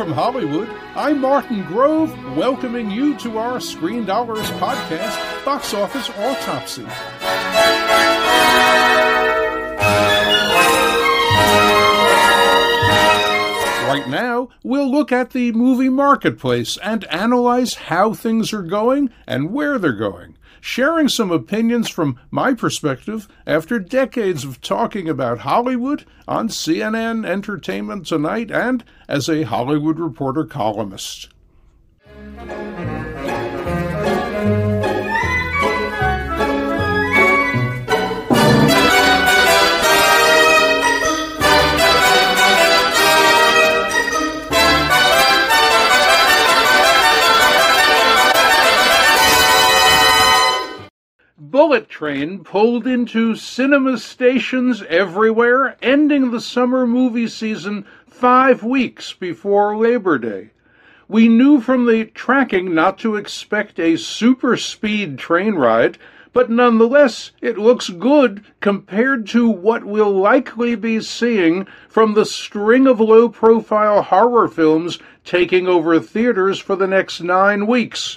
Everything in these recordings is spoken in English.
from Hollywood, I'm Martin Grove, welcoming you to our Screen Dollars podcast, Box Office Autopsy. Right now, we'll look at the movie marketplace and analyze how things are going and where they're going sharing some opinions from my perspective after decades of talking about Hollywood on CNN Entertainment Tonight and as a Hollywood Reporter columnist. Train pulled into cinema stations everywhere, ending the summer movie season five weeks before Labor Day. We knew from the tracking not to expect a super speed train ride, but nonetheless, it looks good compared to what we'll likely be seeing from the string of low profile horror films taking over theaters for the next nine weeks.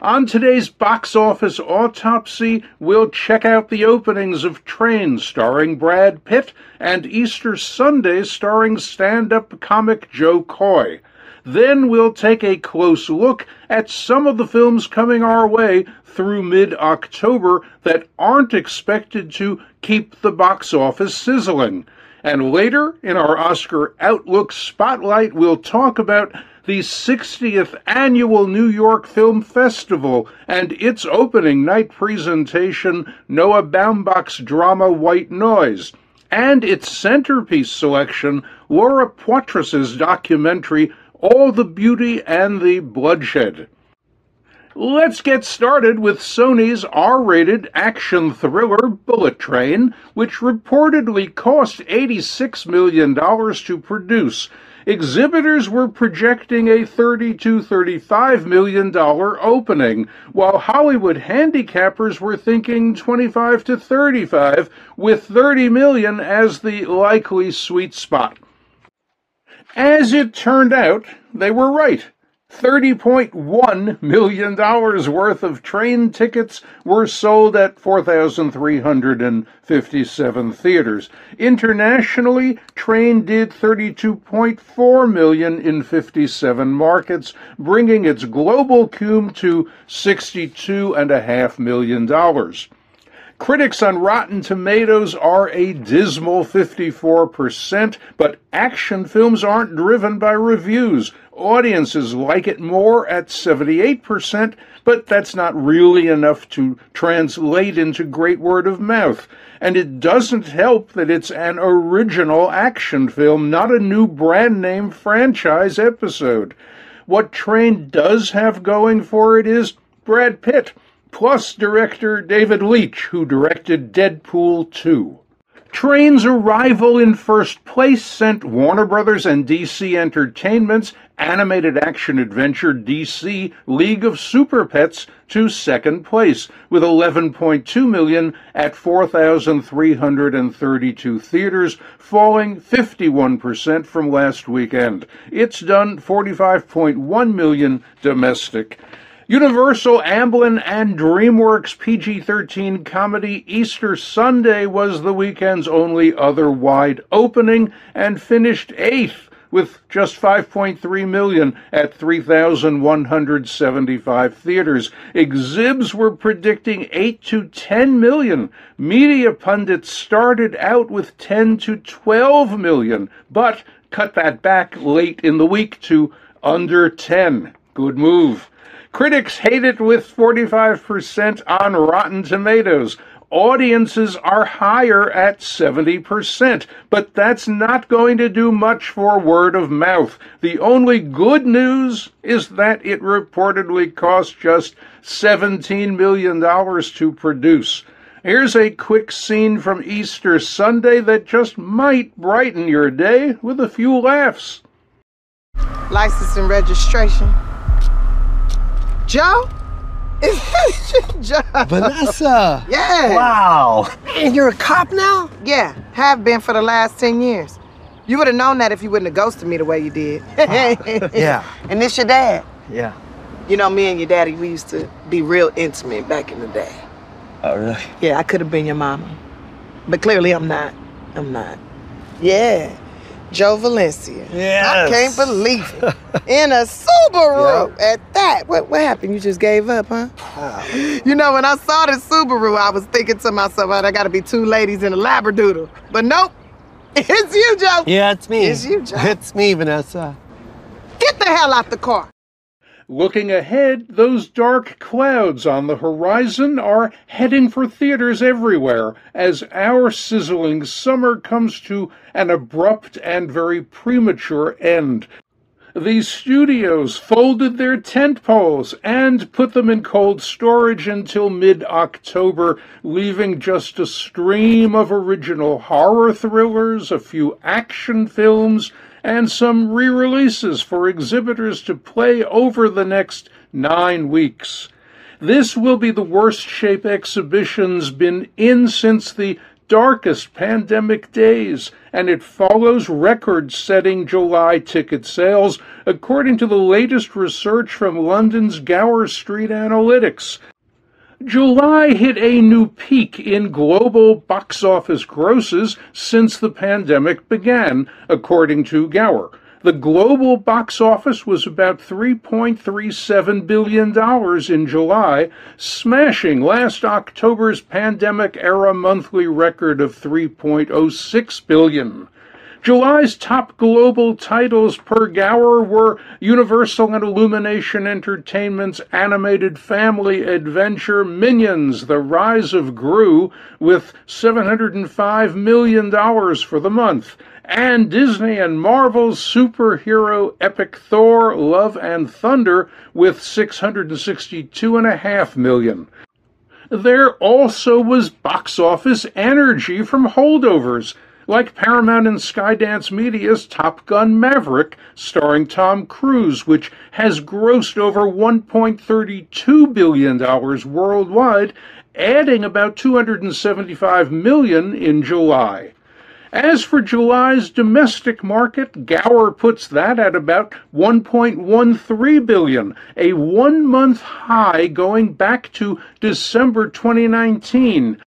On today's box office autopsy, we'll check out the openings of Train starring Brad Pitt and Easter Sunday starring stand up comic Jo Koy. Then we'll take a close look at some of the films coming our way through mid October that aren't expected to keep the box office sizzling. And later, in our Oscar Outlook Spotlight, we'll talk about the 60th annual New York Film Festival and its opening night presentation, Noah Baumbach's drama White Noise, and its centerpiece selection, Laura Poitras's documentary All the Beauty and the Bloodshed. Let's get started with Sony's R rated action thriller Bullet Train, which reportedly cost $86 million to produce exhibitors were projecting a 30 to 35 million dollar opening, while Hollywood handicappers were thinking 25 to 35 with 30 million as the likely sweet spot. As it turned out, they were right. $30.1 million worth of train tickets were sold at 4,357 theaters. Internationally, Train did 32.4 million in 57 markets, bringing its global cum to $62.5 million. Critics on Rotten Tomatoes are a dismal 54%, but action films aren't driven by reviews. Audiences like it more at 78%, but that's not really enough to translate into great word of mouth. And it doesn't help that it's an original action film, not a new brand name franchise episode. What Train does have going for it is Brad Pitt plus director David Leitch, who directed Deadpool 2. Train's arrival in first place sent Warner Brothers and DC Entertainment's animated action adventure DC League of Super Pets to second place with 11.2 million at 4,332 theaters, falling 51% from last weekend. It's done 45.1 million domestic. Universal, Amblin, and DreamWorks PG 13 comedy Easter Sunday was the weekend's only other wide opening and finished eighth with just 5.3 million at 3,175 theaters. Exhibs were predicting 8 to 10 million. Media pundits started out with 10 to 12 million, but cut that back late in the week to under 10. Good move. Critics hate it with 45% on Rotten Tomatoes. Audiences are higher at 70%, but that's not going to do much for word of mouth. The only good news is that it reportedly cost just $17 million to produce. Here's a quick scene from Easter Sunday that just might brighten your day with a few laughs. License and registration. Joe? Is this Joe? Vanessa! Yeah. Wow! And you're a cop now? Yeah, have been for the last 10 years. You would have known that if you wouldn't have ghosted me the way you did. Yeah. And this your dad. Yeah. You know, me and your daddy, we used to be real intimate back in the day. Oh, really? Yeah, I could have been your mama. But clearly I'm not. I'm not. Yeah. Joe Valencia. Yeah. I can't believe it. In a Subaru at that. What what happened? You just gave up, huh? You know, when I saw the Subaru, I was thinking to myself, oh, there gotta be two ladies in a Labradoodle. But nope. It's you, Joe. Yeah, it's me. It's you, Joe. It's me, Vanessa. Get the hell out the car. Looking ahead, those dark clouds on the horizon are heading for theaters everywhere as our sizzling summer comes to an abrupt and very premature end. These studios folded their tent poles and put them in cold storage until mid October, leaving just a stream of original horror thrillers, a few action films, and some re releases for exhibitors to play over the next nine weeks. This will be the worst shape exhibition's been in since the darkest pandemic days, and it follows record setting July ticket sales, according to the latest research from London's Gower Street Analytics. July hit a new peak in global box office grosses since the pandemic began, according to Gower. The global box office was about $3.37 billion in July, smashing last October's pandemic era monthly record of $3.06 billion. July's top global titles per Gower were Universal and Illumination Entertainment's animated family adventure Minions: The Rise of Gru with $705 million for the month, and Disney and Marvel's superhero epic Thor: Love and Thunder with 662.5 million. There also was box office energy from holdovers, like Paramount and Skydance Media's Top Gun Maverick, starring Tom Cruise, which has grossed over $1.32 billion worldwide, adding about 275 million in July. As for July's domestic market, Gower puts that at about 1.13 billion, a one-month high going back to December 2019.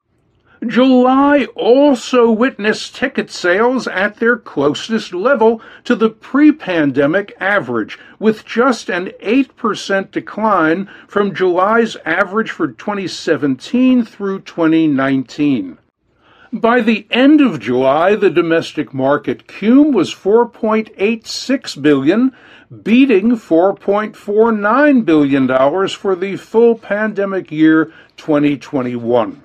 July also witnessed ticket sales at their closest level to the pre-pandemic average, with just an 8% decline from July's average for 2017 through 2019. By the end of July, the domestic market cum was 4.86 billion, beating 4.49 billion dollars for the full pandemic year 2021.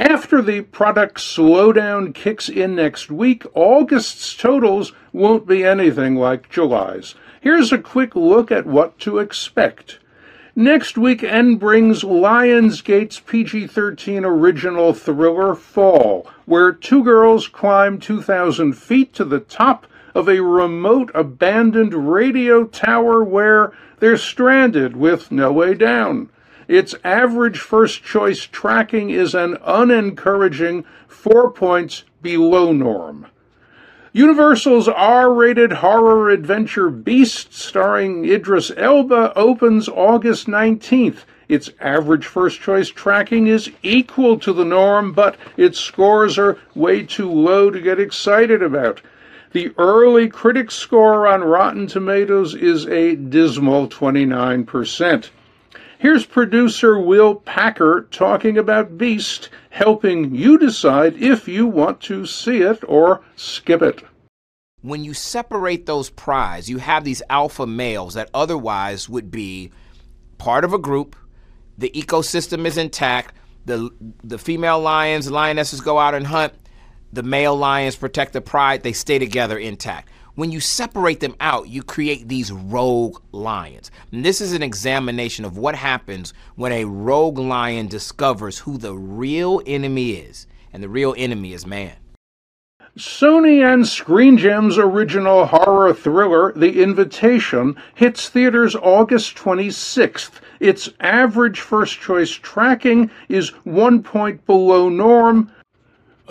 After the product slowdown kicks in next week, August's totals won't be anything like July's. Here's a quick look at what to expect. Next weekend brings Lionsgate's PG 13 original thriller Fall, where two girls climb 2,000 feet to the top of a remote abandoned radio tower where they're stranded with no way down. Its average first choice tracking is an unencouraging four points below norm. Universal's R rated horror adventure Beast, starring Idris Elba, opens August 19th. Its average first choice tracking is equal to the norm, but its scores are way too low to get excited about. The early critic score on Rotten Tomatoes is a dismal 29%. Here's producer Will Packer talking about Beast, helping you decide if you want to see it or skip it. When you separate those prides, you have these alpha males that otherwise would be part of a group. The ecosystem is intact. The the female lions, lionesses go out and hunt. The male lions protect the pride. They stay together intact. When you separate them out, you create these rogue lions. And this is an examination of what happens when a rogue lion discovers who the real enemy is. And the real enemy is man. Sony and Screen Gems' original horror thriller, The Invitation, hits theaters August 26th. Its average first choice tracking is one point below norm.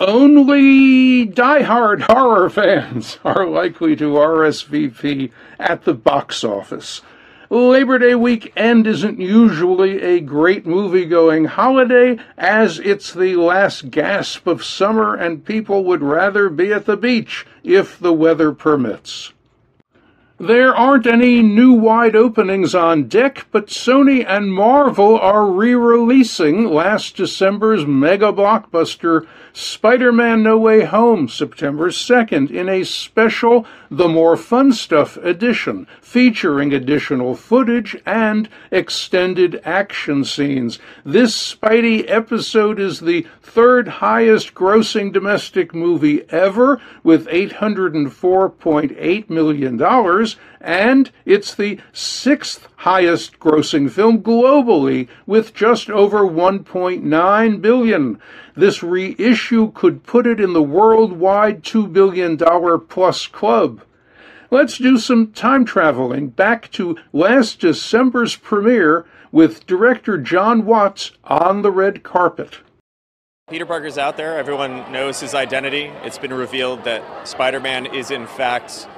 Only die-hard horror fans are likely to RSVP at the box office. Labor Day weekend isn't usually a great movie going holiday, as it's the last gasp of summer and people would rather be at the beach if the weather permits. There aren't any new wide openings on deck, but Sony and Marvel are re releasing last December's mega blockbuster Spider Man No Way Home September 2nd in a special The More Fun Stuff edition featuring additional footage and extended action scenes. This Spidey episode is the third highest grossing domestic movie ever with $804.8 million, and it's the sixth highest grossing film globally with just over 1.9 billion. This reissue could put it in the worldwide $2 billion plus club. Let's do some time traveling back to last December's premiere with director John Watts on the red carpet. Peter Parker's out there. Everyone knows his identity. It's been revealed that Spider Man is, in fact,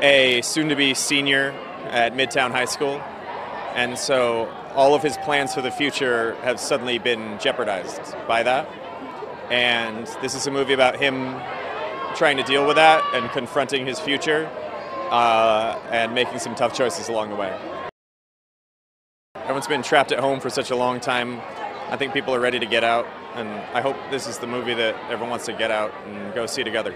a soon to be senior at Midtown High School. And so all of his plans for the future have suddenly been jeopardized by that. And this is a movie about him trying to deal with that and confronting his future uh, and making some tough choices along the way. Everyone's been trapped at home for such a long time. I think people are ready to get out, and I hope this is the movie that everyone wants to get out and go see together.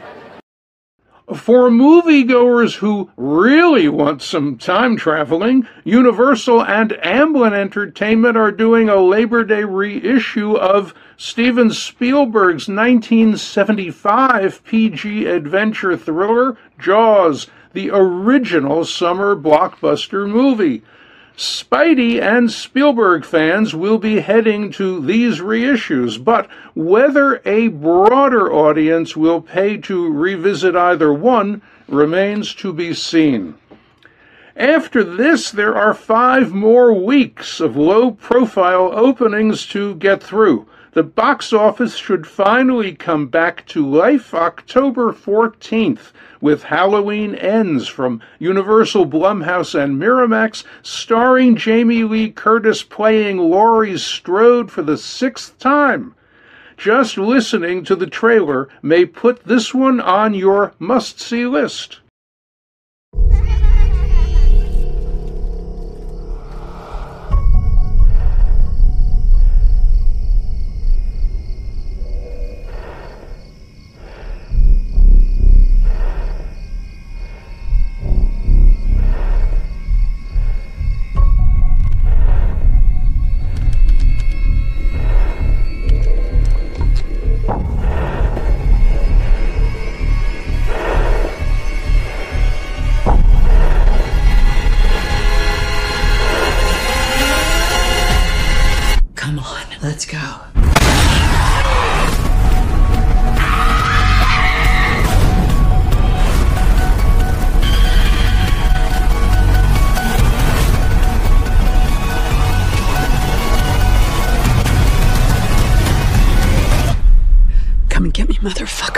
For moviegoers who really want some time traveling, Universal and Amblin Entertainment are doing a Labor Day reissue of Steven Spielberg's 1975 PG adventure thriller, Jaws, the original summer blockbuster movie. Spidey and Spielberg fans will be heading to these reissues, but whether a broader audience will pay to revisit either one remains to be seen. After this, there are five more weeks of low profile openings to get through. The box office should finally come back to life October 14th with Halloween Ends from Universal Blumhouse and Miramax, starring Jamie Lee Curtis playing Laurie Strode for the sixth time. Just listening to the trailer may put this one on your must see list. Come on, let's go. Come and get me, motherfucker.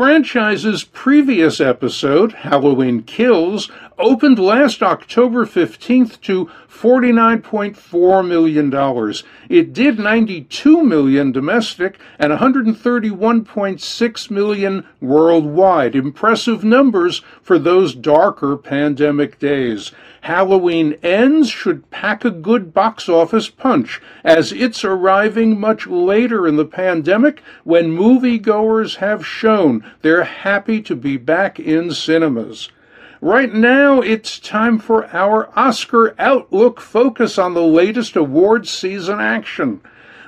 Franchise's previous episode, Halloween Kills, opened last October 15th to $49.4 million. It did 92 million domestic and 131.6 million worldwide. Impressive numbers for those darker pandemic days. Halloween Ends should pack a good box office punch, as it's arriving much later in the pandemic when moviegoers have shown they're happy to be back in cinemas. Right now, it's time for our Oscar Outlook focus on the latest award season action.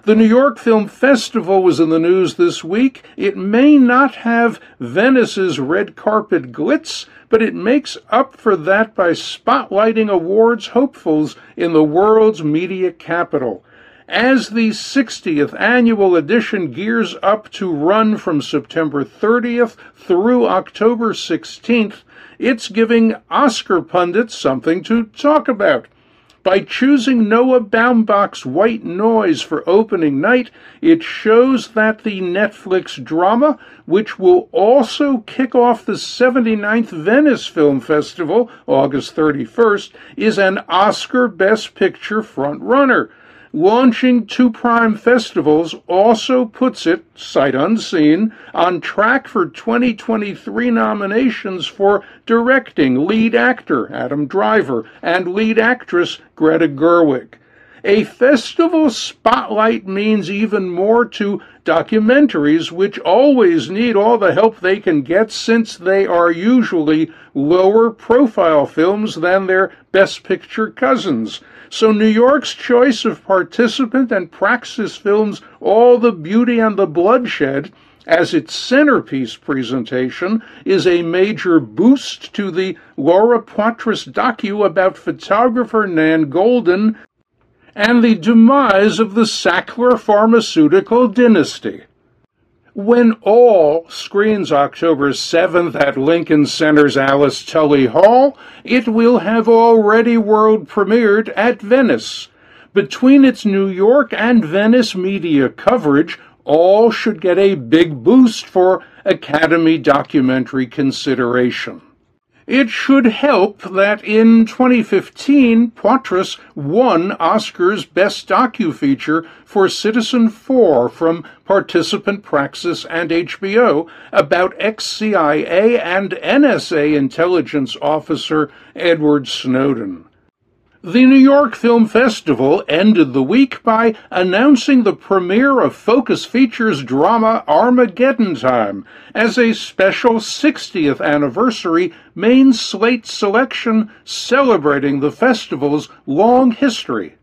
The New York Film Festival was in the news this week. It may not have Venice's red carpet glitz, but it makes up for that by spotlighting awards hopefuls in the world's media capital. As the 60th annual edition gears up to run from September 30th through October 16th, it's giving Oscar pundits something to talk about. By choosing Noah Baumbach's White Noise for opening night, it shows that the Netflix drama, which will also kick off the 79th Venice Film Festival August 31st, is an Oscar Best Picture frontrunner. Launching two prime festivals also puts it, sight unseen, on track for 2023 nominations for directing lead actor Adam Driver and lead actress Greta Gerwig. A festival spotlight means even more to documentaries, which always need all the help they can get since they are usually lower profile films than their Best Picture cousins. So New York's choice of participant and praxis films All the Beauty and the Bloodshed as its centerpiece presentation is a major boost to the Laura Poitras docu about photographer Nan Goldin and the demise of the Sackler pharmaceutical dynasty. When All screens October 7th at Lincoln Center's Alice Tully Hall, it will have already world premiered at Venice. Between its New York and Venice media coverage, All should get a big boost for Academy documentary consideration. It should help that in 2015, Poitras won Oscar's Best Docu-Feature for Citizenfour from Participant Praxis and HBO about ex-CIA and NSA intelligence officer Edward Snowden. The New York Film Festival ended the week by announcing the premiere of Focus Features drama Armageddon Time as a special 60th anniversary main slate selection celebrating the festival's long history.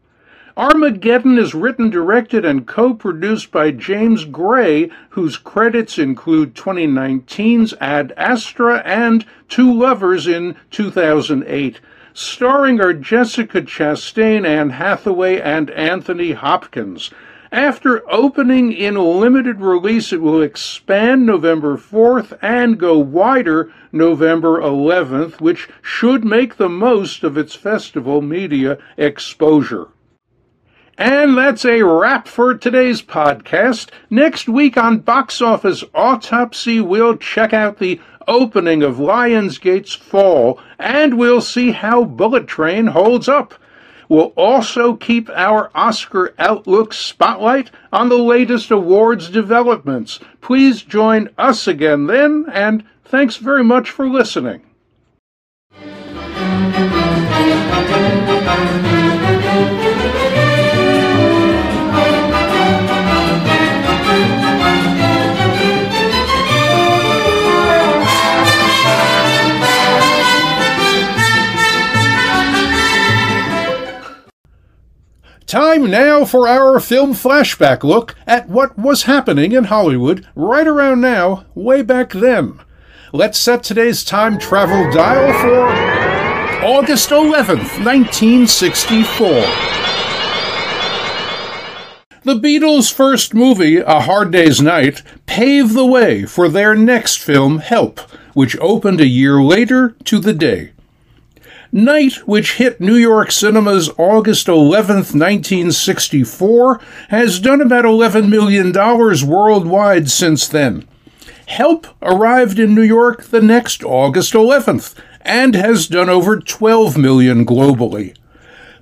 Armageddon is written, directed, and co produced by James Gray, whose credits include 2019's Ad Astra and Two Lovers in 2008 starring are Jessica Chastain, Anne Hathaway, and Anthony Hopkins. After opening in limited release, it will expand November 4th and go wider November 11th, which should make the most of its festival media exposure. And that's a wrap for today's podcast. Next week on Box Office Autopsy, we'll check out the opening of Lionsgate's Fall, and we'll see how Bullet Train holds up. We'll also keep our Oscar Outlook spotlight on the latest awards developments. Please join us again then, and thanks very much for listening. Time now for our film flashback look at what was happening in Hollywood right around now, way back then. Let's set today's time travel dial for August 11th, 1964. The Beatles' first movie, A Hard Day's Night, paved the way for their next film, Help, which opened a year later to the day. Night, which hit New York cinemas August 11th, 1964, has done about $11 million worldwide since then. Help arrived in New York the next August 11th and has done over 12 million globally.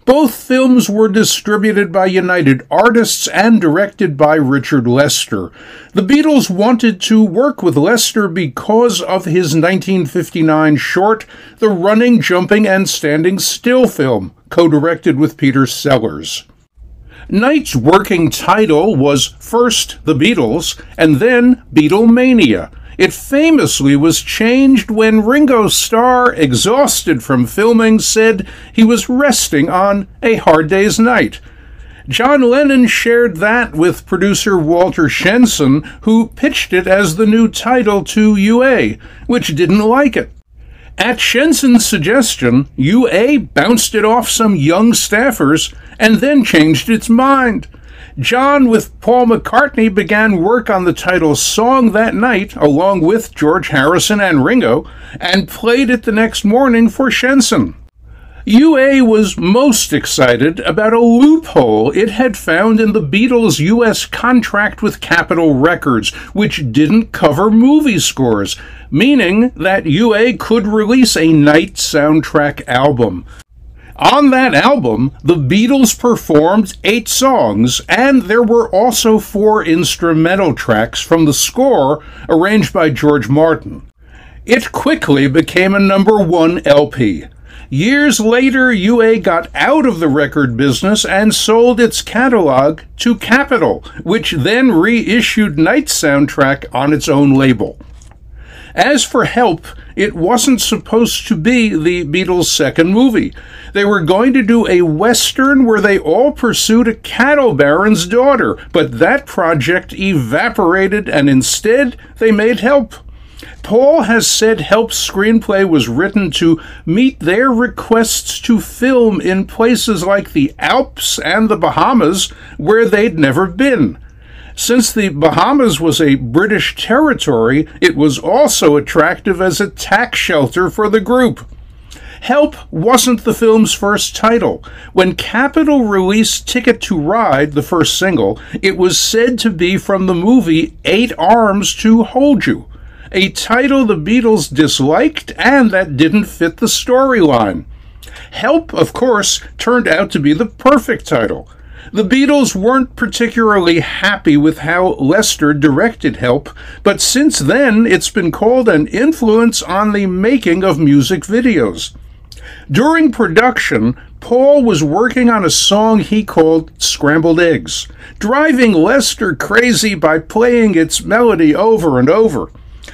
Both films were distributed by United Artists and directed by Richard Lester. The Beatles wanted to work with Lester because of his 1959 short, The Running, Jumping, and Standing Still film, co directed with Peter Sellers. Night's working title was first The Beatles and then Beatlemania. It famously was changed when Ringo Starr, exhausted from filming, said he was resting on a hard day's night. John Lennon shared that with producer Walter Shenson, who pitched it as the new title to UA, which didn't like it. At Shenson's suggestion, UA bounced it off some young staffers and then changed its mind. John, with Paul McCartney, began work on the title song that night, along with George Harrison and Ringo, and played it the next morning for Shenson. UA was most excited about a loophole it had found in the Beatles' U.S. contract with Capitol Records, which didn't cover movie scores, meaning that UA could release a night soundtrack album. On that album, the Beatles performed eight songs, and there were also four instrumental tracks from the score arranged by George Martin. It quickly became a number one LP. Years later, UA got out of the record business and sold its catalog to Capitol, which then reissued Night Soundtrack on its own label. As for Help, it wasn't supposed to be the Beatles' second movie. They were going to do a Western where they all pursued a cattle baron's daughter, but that project evaporated and instead they made Help. Paul has said Help's screenplay was written to meet their requests to film in places like the Alps and the Bahamas, where they'd never been. Since the Bahamas was a British territory, it was also attractive as a tax shelter for the group. Help wasn't the film's first title. When Capitol released Ticket to Ride, the first single, it was said to be from the movie Eight Arms to Hold You a title the Beatles disliked and that didn't fit the storyline. Help, of course, turned out to be the perfect title. The Beatles weren't particularly happy with how Lester directed Help, but since then it's been called an influence on the making of music videos. During production, Paul was working on a song he called Scrambled Eggs, driving Lester crazy by playing its melody over and over.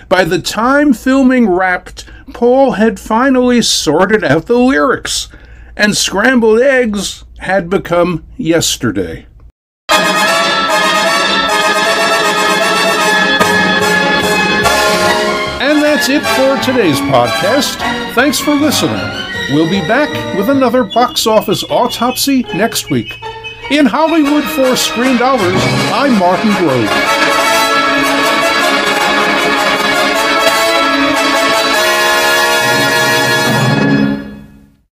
By the time filming wrapped, Paul had finally sorted out the lyrics, and scrambled eggs had become yesterday. And that's it for today's podcast. Thanks for listening. We'll be back with another box office autopsy next week. In Hollywood for Screen Dollars, I'm Martin Grove.